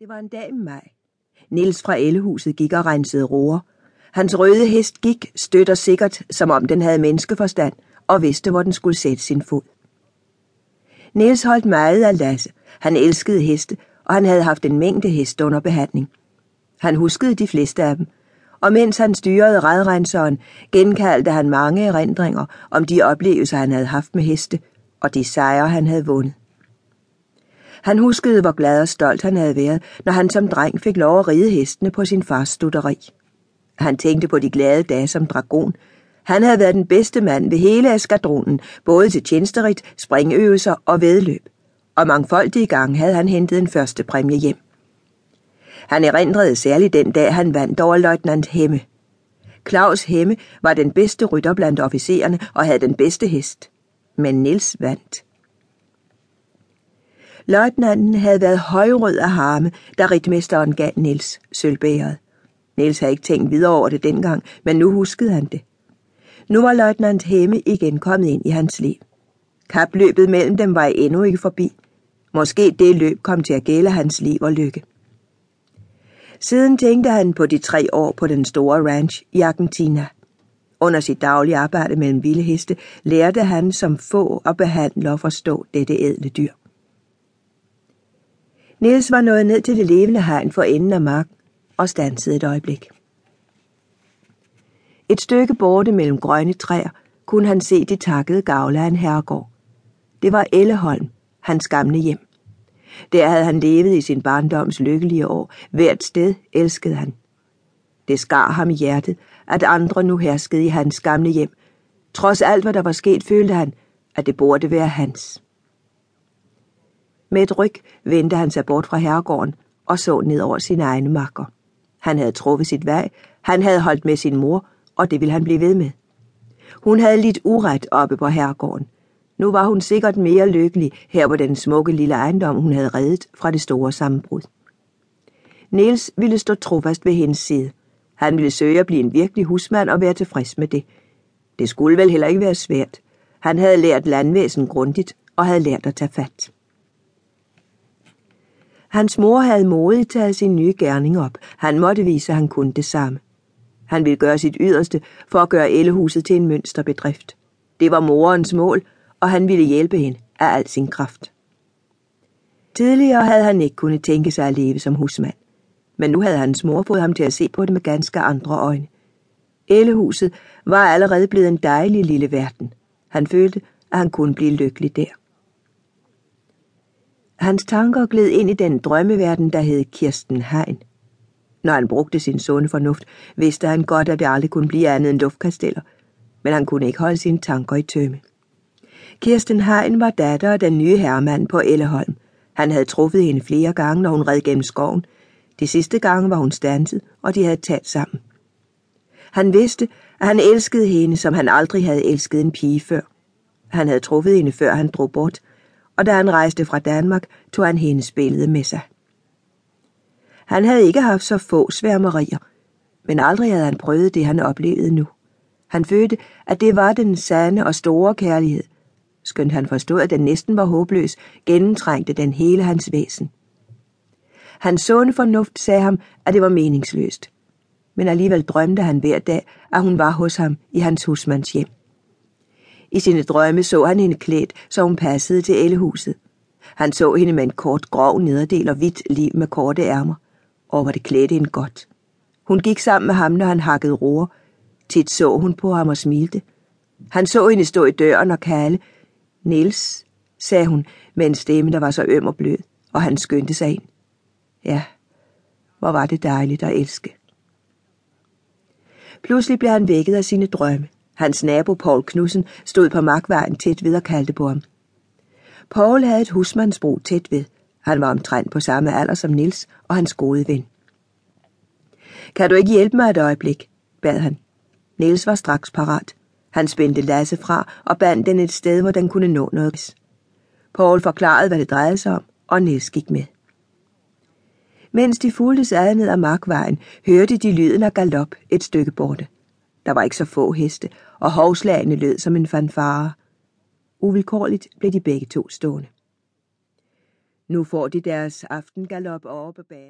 Det var en dag i maj. Nils fra Ellehuset gik og rensede roer. Hans røde hest gik støtter og sikkert, som om den havde menneskeforstand, og vidste, hvor den skulle sætte sin fod. Nils holdt meget af Lasse. Han elskede heste, og han havde haft en mængde heste under behandling. Han huskede de fleste af dem, og mens han styrede redrenseren, genkaldte han mange erindringer om de oplevelser, han havde haft med heste, og de sejre, han havde vundet. Han huskede, hvor glad og stolt han havde været, når han som dreng fik lov at ride hestene på sin fars studeri. Han tænkte på de glade dage som dragon. Han havde været den bedste mand ved hele eskadronen, både til tjenesterit, springøvelser og vedløb. Og mangfoldige gange havde han hentet en første præmie hjem. Han erindrede særligt den dag, han vandt over løjtnant Hemme. Claus Hemme var den bedste rytter blandt officererne og havde den bedste hest. Men Nils vandt. Løjtnanten havde været højrød af harme, da ritmesteren gav Nils sølvbæret. Nils havde ikke tænkt videre over det dengang, men nu huskede han det. Nu var løjtnant Hemme igen kommet ind i hans liv. Kapløbet mellem dem var endnu ikke forbi. Måske det løb kom til at gælde hans liv og lykke. Siden tænkte han på de tre år på den store ranch i Argentina. Under sit daglige arbejde mellem vilde heste lærte han som få at behandle og forstå dette ædle dyr. Niels var nået ned til det levende hegn for enden af marken og stansede et øjeblik. Et stykke borte mellem grønne træer kunne han se de takkede gavle af en herregård. Det var Elleholm, hans gamle hjem. Der havde han levet i sin barndoms lykkelige år. Hvert sted elskede han. Det skar ham i hjertet, at andre nu herskede i hans gamle hjem. Trods alt, hvad der var sket, følte han, at det burde være hans. Med et ryg vendte han sig bort fra herregården og så ned over sine egne makker. Han havde truffet sit vej, han havde holdt med sin mor, og det ville han blive ved med. Hun havde lidt uret oppe på herregården. Nu var hun sikkert mere lykkelig her på den smukke lille ejendom, hun havde reddet fra det store sammenbrud. Niels ville stå trofast ved hendes side. Han ville søge at blive en virkelig husmand og være tilfreds med det. Det skulle vel heller ikke være svært. Han havde lært landvæsen grundigt og havde lært at tage fat. Hans mor havde modigt taget sin nye gerning op. Han måtte vise, at han kunne det samme. Han ville gøre sit yderste for at gøre Ellehuset til en mønsterbedrift. Det var morens mål, og han ville hjælpe hende af al sin kraft. Tidligere havde han ikke kunnet tænke sig at leve som husmand, men nu havde hans mor fået ham til at se på det med ganske andre øjne. Ellehuset var allerede blevet en dejlig lille verden. Han følte, at han kunne blive lykkelig der. Hans tanker gled ind i den drømmeverden, der hed Kirsten Hein. Når han brugte sin sunde fornuft, vidste han godt, at det aldrig kunne blive andet end luftkasteller, men han kunne ikke holde sine tanker i tømme. Kirsten Hein var datter af den nye herremand på Elleholm. Han havde truffet hende flere gange, når hun red gennem skoven. De sidste gange var hun stanset, og de havde talt sammen. Han vidste, at han elskede hende, som han aldrig havde elsket en pige før. Han havde truffet hende, før han drog bort, og da han rejste fra Danmark, tog han hendes billede med sig. Han havde ikke haft så få sværmerier, men aldrig havde han prøvet det, han oplevede nu. Han følte, at det var den sande og store kærlighed. Skønt han forstod, at den næsten var håbløs, gennemtrængte den hele hans væsen. Hans sunde fornuft sagde ham, at det var meningsløst. Men alligevel drømte han hver dag, at hun var hos ham i hans husmands hjem. I sine drømme så han hende klædt, så hun passede til ellehuset. Han så hende med en kort grov nederdel og hvidt liv med korte ærmer, og var det klædte hende godt. Hun gik sammen med ham, når han hakkede roer. Tit så hun på ham og smilte. Han så hende stå i døren og kalde. Niels, sagde hun med en stemme, der var så øm og blød, og han skyndte sig ind. Ja, hvor var det dejligt at elske. Pludselig blev han vækket af sine drømme. Hans nabo Paul Knudsen stod på markvejen tæt ved og kaldte på ham. Paul havde et husmandsbrug tæt ved. Han var omtrent på samme alder som Nils og hans gode ven. Kan du ikke hjælpe mig et øjeblik? bad han. Niels var straks parat. Han spændte Lasse fra og bandt den et sted, hvor den kunne nå noget. Paul forklarede, hvad det drejede sig om, og Niels gik med. Mens de fulgtes ad ned ad markvejen, hørte de lyden af galop et stykke borte. Der var ikke så få heste, og hovslagene lød som en fanfare. Uvilkårligt blev de begge to stående. Nu får de deres aftengalop over på banen.